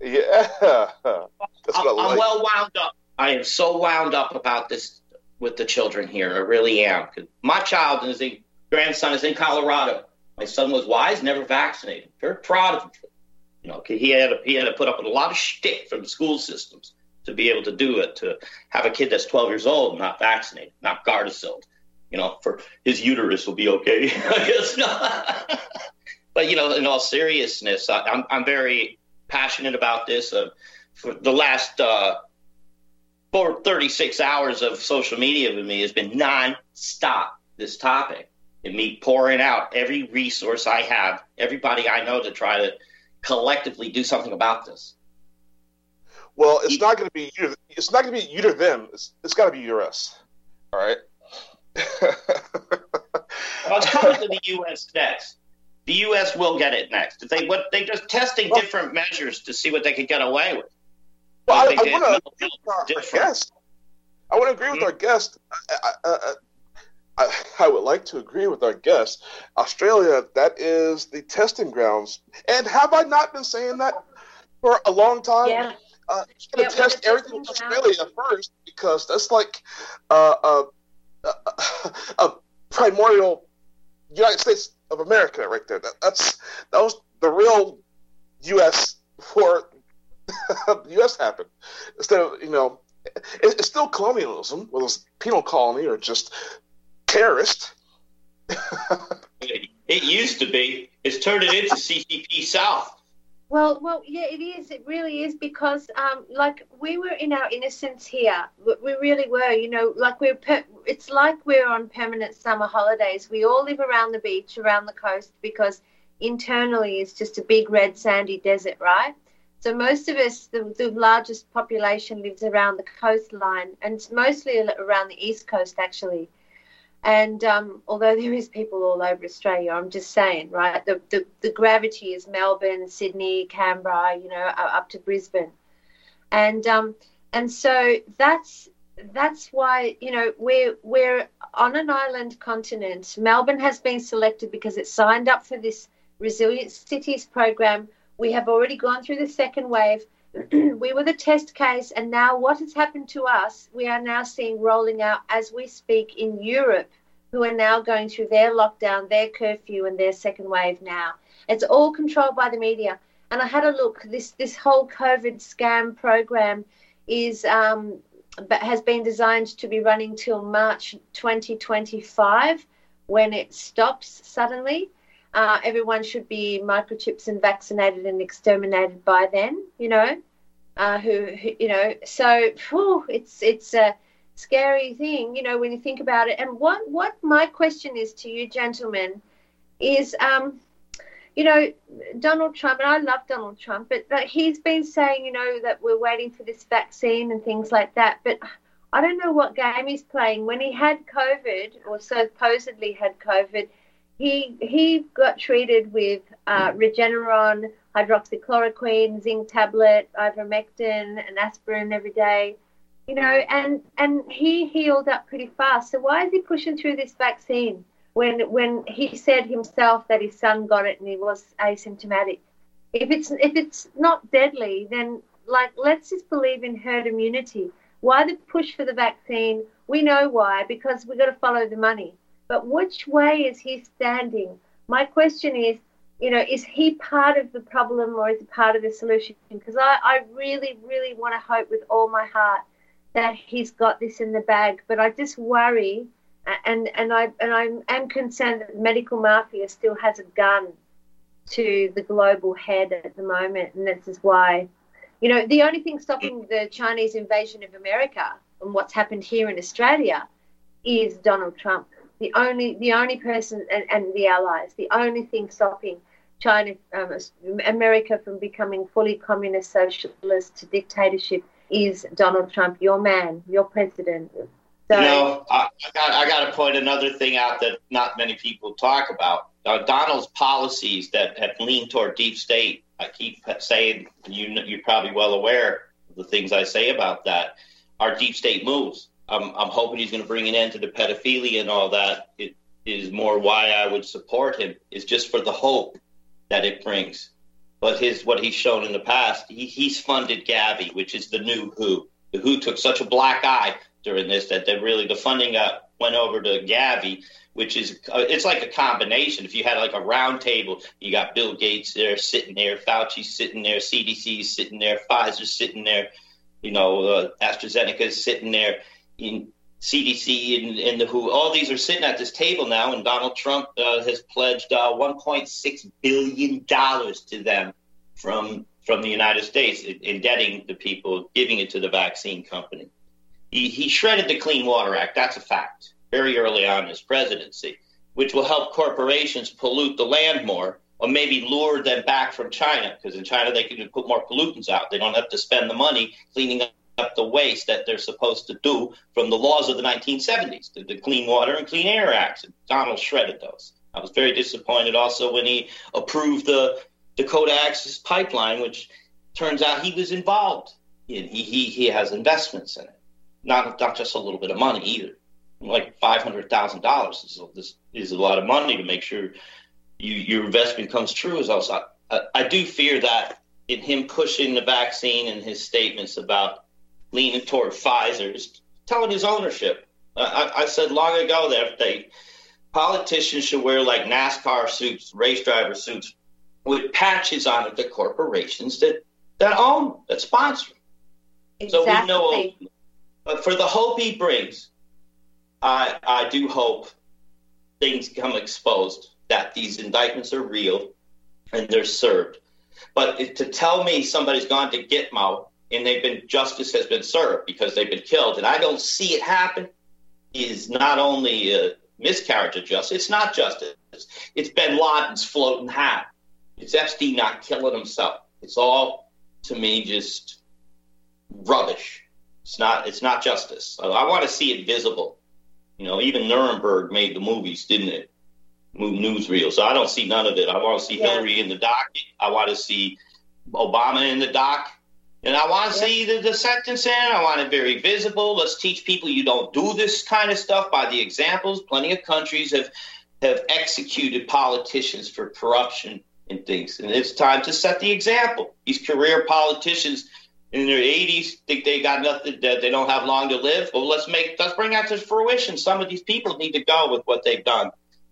Yeah, that's what I I'm, I'm well wound up. I am so wound up about this with the children here. I really am. my child is in grandson is in Colorado. My son was wise, never vaccinated. Very proud of him. You know, he had to, he had to put up with a lot of shtick from the school systems to be able to do it. To have a kid that's 12 years old not vaccinated, not Gardasil, you know, for his uterus will be okay. I guess not. but you know, in all seriousness, I, I'm I'm very passionate about this. Uh, for the last uh, for 36 hours of social media with me has been non-stop this topic and me pouring out every resource I have, everybody I know to try to collectively do something about this. Well, it's not going to be you. It's not going to be you to them. It's, it's got to be you to us. All right. Well, it's coming to the U.S. next. The U.S. will get it next. They what they just testing different measures to see what they could get away with. Well, I, They I want to agree with our, different. guest. I want to agree with our guest. I, I, I, I, I would like to agree with our guest. Australia, that is the testing grounds. And have I not been saying that for a long time? Yeah. Uh, Yeah, to test everything in testing Australia first because that's like uh, uh, uh, a primordial United States of America right there. That, that's that was the real U.S. before the U.S. happened. Instead of you know, it, it's still colonialism, whether it's penal colony or just terrorist. It used to be. It's turned it into CCP South. Well, well, yeah, it is. It really is because, um, like we were in our innocence here. We- We really were. You know, like we're. Per- it's like we're on permanent summer holidays. We all live around the beach, around the coast, because internally it's just a big red sandy desert, right? So most of us, the, the largest population lives around the coastline, and mostly around the east coast, actually. And um, although there is people all over Australia, I'm just saying, right? The, the, the gravity is Melbourne, Sydney, Canberra, you know, up to Brisbane, and um, and so that's that's why you know we're we're on an island continent. Melbourne has been selected because it signed up for this Resilient Cities program. We have already gone through the second wave. we were the test case, and now what has happened to us, we are now seeing rolling out as we speak in Europe, who are now going through their lockdown, their curfew, and their second wave now. It's all controlled by the media. And I had a look. This this whole COVID scam program is um, has been designed to be running till March 2025, when it stops suddenly. Uh, everyone should be microchips and vaccinated and exterminated by then. You know, uh, who, who you know. So whew, it's it's a scary thing, you know, when you think about it. And what what my question is to you, gentlemen, is um, you know, Donald Trump, and I love Donald Trump, but he's been saying, you know, that we're waiting for this vaccine and things like that. But I don't know what game he's playing. When he had COVID, or supposedly had COVID, he he got treated with uh, Regeneron, hydroxychloroquine, zinc tablet, ivermectin, and aspirin every day. You know, and and he healed up pretty fast. So why is he pushing through this vaccine? when when he said himself that his son got it and he was asymptomatic. If it's if it's not deadly, then like let's just believe in herd immunity. Why the push for the vaccine? We know why because we've got to follow the money. But which way is he standing? My question is, you know, is he part of the problem or is he part of the solution? Because I, I really, really want to hope with all my heart that he's got this in the bag. But I just worry and and I and I am concerned that the medical mafia still has a gun to the global head at the moment, and this is why, you know, the only thing stopping the Chinese invasion of America and what's happened here in Australia is Donald Trump. The only the only person and, and the allies, the only thing stopping China, um, America from becoming fully communist socialist to dictatorship is Donald Trump, your man, your president. So, You know, I, I got I got to point another thing out that not many people talk about. Uh, Donald's policies that have leaned toward deep state. I keep saying you you're probably well aware of the things I say about that. Are deep state moves. I'm I'm hoping he's going to bring an end to the pedophilia and all that. It, is more why I would support him is just for the hope that it brings. But his what he's shown in the past, he, he's funded Gavi, which is the new WHO. The WHO took such a black eye during this that they really the funding uh, went over to Gavi, which is uh, it's like a combination. If you had like a round table, you got Bill Gates there sitting there, Fauci sitting there, CDC sitting there, Pfizer sitting there, you know, uh, AstraZeneca sitting there. In, CDC and, and the WHO, all these are sitting at this table now, and Donald Trump uh, has pledged uh, 1.6 billion dollars to them from from the United States, indebting the people, giving it to the vaccine company. He, he shredded the Clean Water Act. That's a fact. Very early on in his presidency, which will help corporations pollute the land more, or maybe lure them back from China, because in China they can put more pollutants out. They don't have to spend the money cleaning up up the waste that they're supposed to do from the laws of the 1970s, the, the Clean Water and Clean Air Acts. Donald shredded those. I was very disappointed also when he approved the Dakota Access Pipeline, which turns out he was involved in. He, he, he has investments in it, not, not just a little bit of money either. Like $500,000 is, is, is a lot of money to make sure you, your investment comes true. Is also, I, I do fear that in him pushing the vaccine and his statements about leaning toward Pfizer's, telling his ownership. I, I said long ago that they politicians should wear like NASCAR suits, race driver suits, with patches on it, the corporations that that own, that sponsor. Exactly. So we know. But for the hope he brings, I I do hope things come exposed that these indictments are real and they're served. But to tell me somebody's gone to Gitmo and they've been justice has been served because they've been killed, and I don't see it happen, is not only a miscarriage of justice, it's not justice. It's Bin Laden's floating hat. It's Epstein not killing himself. It's all to me just rubbish. It's not. It's not justice. I want to see it visible. You know, even Nuremberg made the movies, didn't it? Newsreel. So I don't see none of it. I want to see yeah. Hillary in the dock. I want to see Obama in the dock. And I want to see the, the sentencing. I want it very visible. Let's teach people you don't do this kind of stuff by the examples. Plenty of countries have have executed politicians for corruption and things. And it's time to set the example. These career politicians in their 80s think they got nothing that they don't have long to live. Well, let's make let's bring that to fruition. Some of these people need to go with what they've done.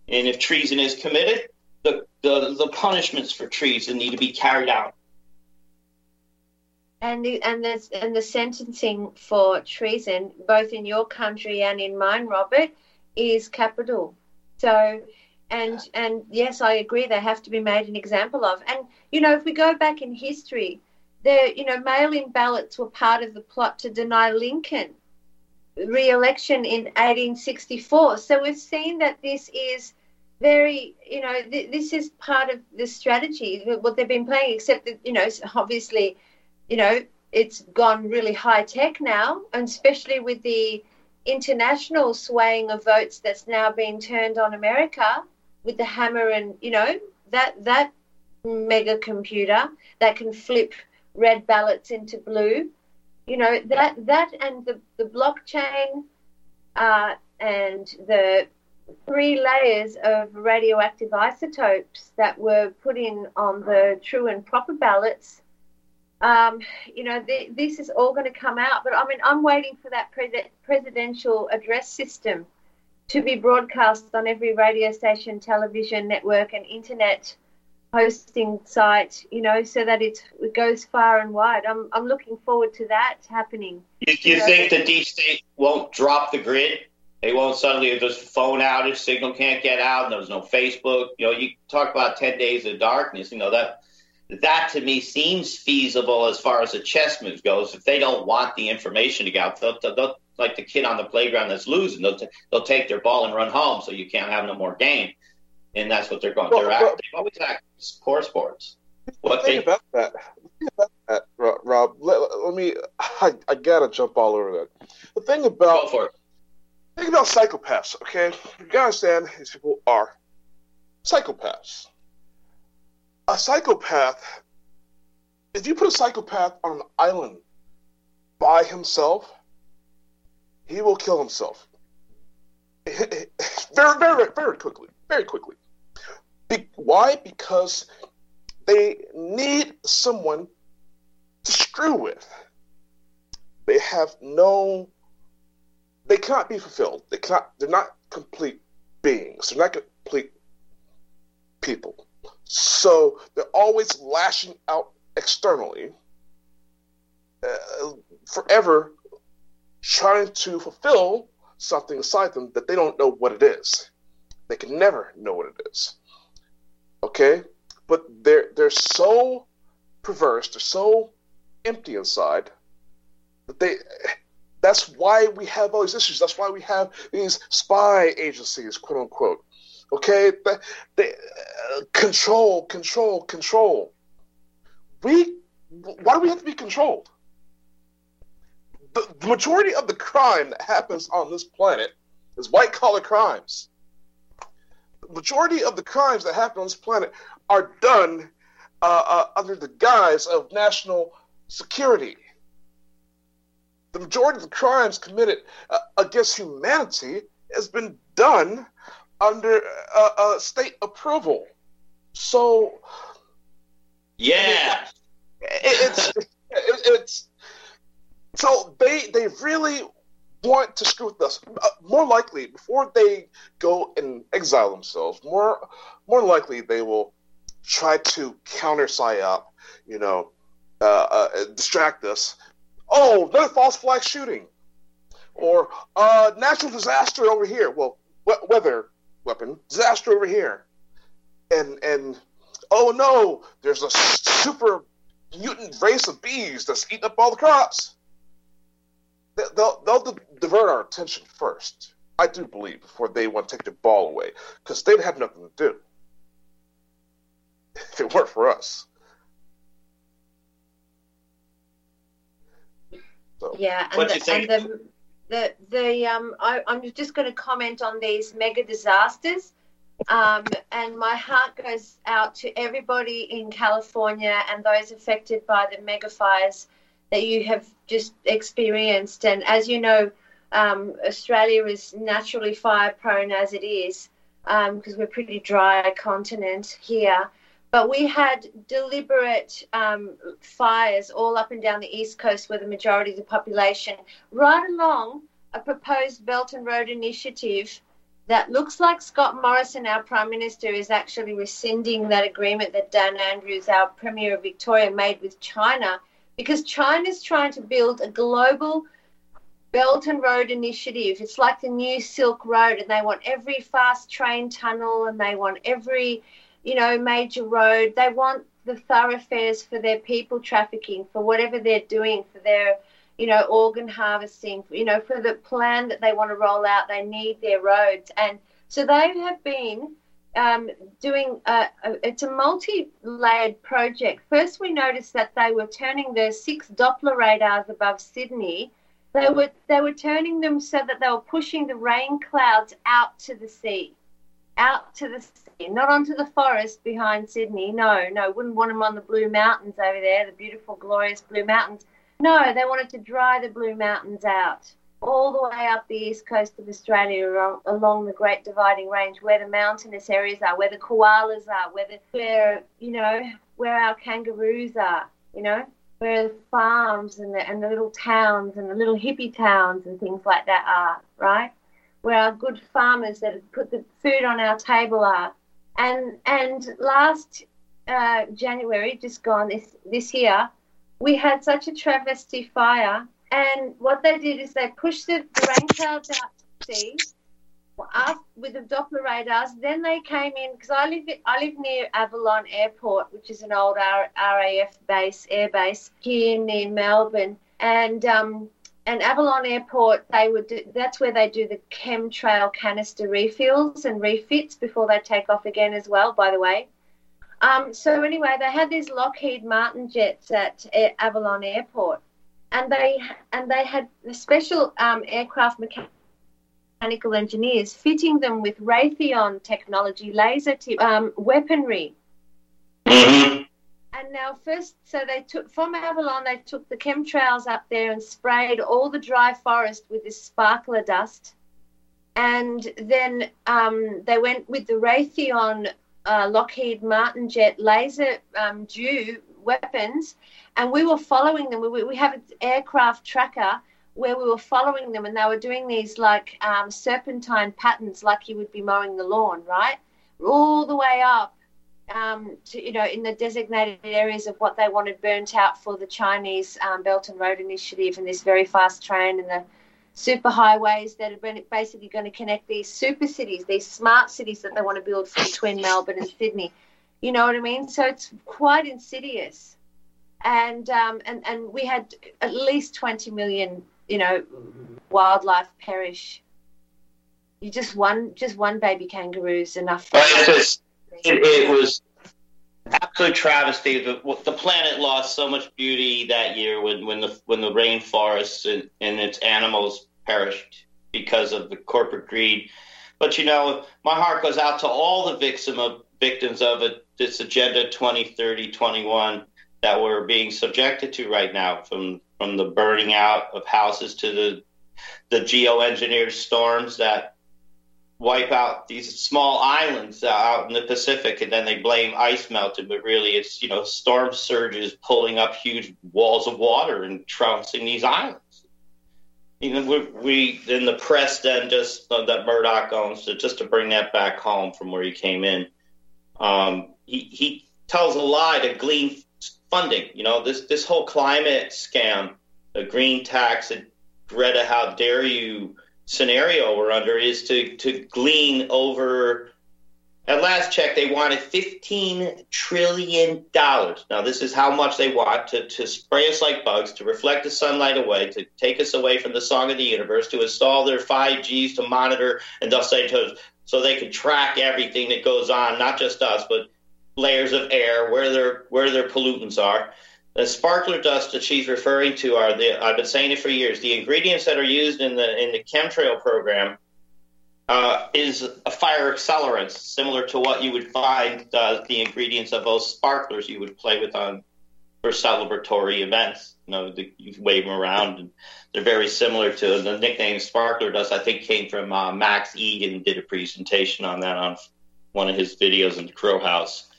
And if treason is committed, the, the, the punishments for treason need to be carried out and the and the and the sentencing for treason, both in your country and in mine, Robert, is capital. So, and and yes, I agree. They have to be made an example of. And you know, if we go back in history, there you know, mail-in ballots were part of the plot to deny Lincoln re-election in 1864. So we've seen that this is very, you know, th- this is part of the strategy what they've been playing. Except that you know, obviously you know, it's gone really high tech now, and especially with the international swaying of votes that's now being turned on America with the hammer and you know that that mega computer that can flip red ballots into blue. You know that that and the the blockchain uh, and the three layers of radioactive isotopes that were put in on the true and proper ballots um, you know, the, this is all going to come out. But I mean, I'm waiting for that pre- presidential address system to be broadcast on every radio station, television network, and internet hosting site, you know, so that it goes far and wide. I'm, I'm looking forward to that happening. You, you, you think know? the deep state won't drop the grid? They won't suddenly just phone outage, signal can't get out, and there's no Facebook. You know, you talk about 10 days of darkness, you know, that that to me seems feasible as far as a chess move goes. If they don't want the information to go out, they'll, they'll, they'll, like the kid on the playground that's losing, they'll, t- they'll take their ball and run home so you can't have no more game. And that's what they're going. Well, they're well, they've always act core sports. What the thing they, about that, the about that, Rob, let, let me. I, I, gotta jump all over that. The thing about Go. Think about psychopaths. Okay, you gotta understand these people are psychopaths a psychopath, if you put a psychopath on an island by himself, he will kill himself. very, very, very quickly, very quickly. Be- why? Because they need someone to screw with. They have no. They cannot be fulfilled. They cannot. They're not complete beings. They're not complete people. So they're always lashing out externally, uh, forever trying to fulfill something inside them that they don't know what it is. They can never know what it is. Okay? But they're they're so perverse, they're so empty inside that they that's why we have all these issues. That's why we have these spy agencies, quote unquote. Okay, they, uh, control, control, control. We, why do we have to be controlled? The, the majority of the crime that happens on this planet is white collar crimes. The majority of the crimes that happen on this planet are done uh, uh, under the guise of national security. The majority of the crimes committed uh, against humanity has been done under uh, uh, state approval. So, yeah, it, it's it, it's so they they really want to screw with us. Uh, more likely, before they go and exile themselves, more more likely they will try to counter psyop, you know, uh, uh, distract us. Oh, another false flag shooting, or uh, natural disaster over here. Well, weather weapon disaster over here, and and oh no, there's a super mutant race of bees that's eating up all the crops. They'll, they'll divert our attention first. I do believe before they want to take the ball away because they'd have nothing to do if it weren't for us. So. Yeah, and, the, and the, the the um I, I'm just going to comment on these mega disasters. Um, and my heart goes out to everybody in California and those affected by the mega fires that you have just experienced. And as you know, um, Australia is naturally fire prone as it is because um, we're a pretty dry continent here. But we had deliberate um, fires all up and down the east coast, where the majority of the population, right along a proposed Belt and Road Initiative that looks like Scott Morrison, our Prime Minister, is actually rescinding that agreement that Dan Andrews, our Premier of Victoria, made with China because China's trying to build a global Belt and Road Initiative. It's like the new Silk Road, and they want every fast train tunnel and they want every you know, major road. They want the thoroughfares for their people trafficking, for whatever they're doing, for their, you know, organ harvesting, you know, for the plan that they want to roll out. They need their roads. And so they have been um, doing a, a, it's a multi-layered project. First, we noticed that they were turning the six Doppler radars above Sydney. They were they were turning them so that they were pushing the rain clouds out to the sea, out to the sea, not onto the forest behind Sydney. No, no, wouldn't want them on the Blue Mountains over there, the beautiful, glorious Blue Mountains. No, they wanted to dry the Blue Mountains out all the way up the east coast of Australia along the Great Dividing Range, where the mountainous areas are, where the koalas are, where the, where you know where our kangaroos are, you know, where the farms and the and the little towns and the little hippie towns and things like that are, right? Where our good farmers that put the food on our table are and and last uh, January, just gone this this year, we had such a travesty fire. And what they did is they pushed the rain clouds out to sea with the Doppler radars. Then they came in because I live I live near Avalon Airport, which is an old RAF base, air base here near Melbourne. And um, and Avalon Airport, they would do, that's where they do the chemtrail canister refills and refits before they take off again as well. By the way, um, so anyway, they had these Lockheed Martin jets at Avalon Airport, and they and they had the special um, aircraft mechanical engineers fitting them with Raytheon technology laser tip, um, weaponry. And now first, so they took from Avalon, they took the chemtrails up there and sprayed all the dry forest with this sparkler dust. and then um, they went with the Raytheon uh, Lockheed Martin jet laser um, DEW weapons, and we were following them. We, we have an aircraft tracker where we were following them, and they were doing these like um, serpentine patterns, like you would be mowing the lawn, right? All the way up um, to you know in the designated areas of what they wanted burnt out for the Chinese um, Belt and Road Initiative and this very fast train and the super highways that are basically going to connect these super cities, these smart cities that they want to build between Melbourne and Sydney. You know what I mean? So it's quite insidious, and um, and and we had at least twenty million, you know, wildlife perish. You just one just one baby kangaroo is enough. It, it was absolute travesty. The, the planet lost so much beauty that year when, when the when the rainforests and, and its animals perished because of the corporate greed. But you know, my heart goes out to all the victim of victims of it, this agenda 2030 21 that we're being subjected to right now from from the burning out of houses to the the geoengineered storms that wipe out these small islands out in the Pacific, and then they blame ice melting, but really it's you know storm surges pulling up huge walls of water and trouncing these islands. You know, we, we in the press then just uh, that Murdoch owns, so just to bring that back home from where he came in, um, he he tells a lie to glean funding. You know, this this whole climate scam, the green tax, and Greta, how dare you? Scenario we're under is to to glean over. At last check, they wanted fifteen trillion dollars. Now, this is how much they want to to spray us like bugs, to reflect the sunlight away, to take us away from the song of the universe, to install their five Gs to monitor, and they'll say to so they can track everything that goes on, not just us, but layers of air, where their where their pollutants are. The sparkler dust that she's referring to are the I've been saying it for years. The ingredients that are used in the in the chemtrail program uh, is a fire accelerant, similar to what you would find uh, the ingredients of those sparklers you would play with on for celebratory events. You know, the, you wave them around, and they're very similar to the nickname sparkler dust. I think came from uh, Max Igan did a presentation on that on one of his videos in the Crow House.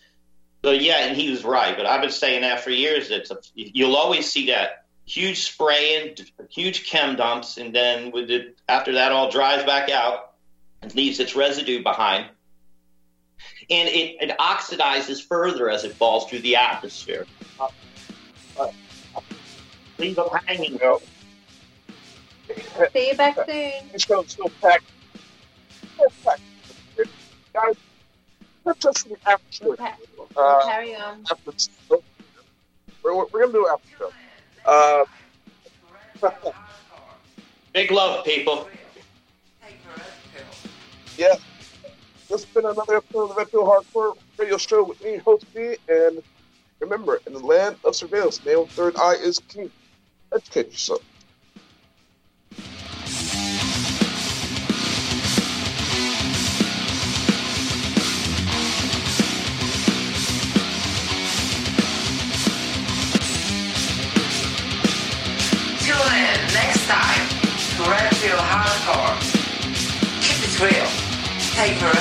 So yeah, and he was right. But I've been saying that for years. It's a, you'll always see that huge spraying, huge chem dumps, and then with it after that all dries back out and leaves its residue behind, and it, it oxidizes further as it falls through the atmosphere. Uh, uh, leave them hanging. though. See you back soon. Still, still packed. Still packed. Guys, let's just do after show. Uh, Carry on. after show. We're, we're gonna do after show. Uh, Big love, people. yeah, this has been another episode of the Red Pill Hardcore Radio Show with me, host V, and remember, in the land of surveillance, the male third eye is king. Educate yourself. Take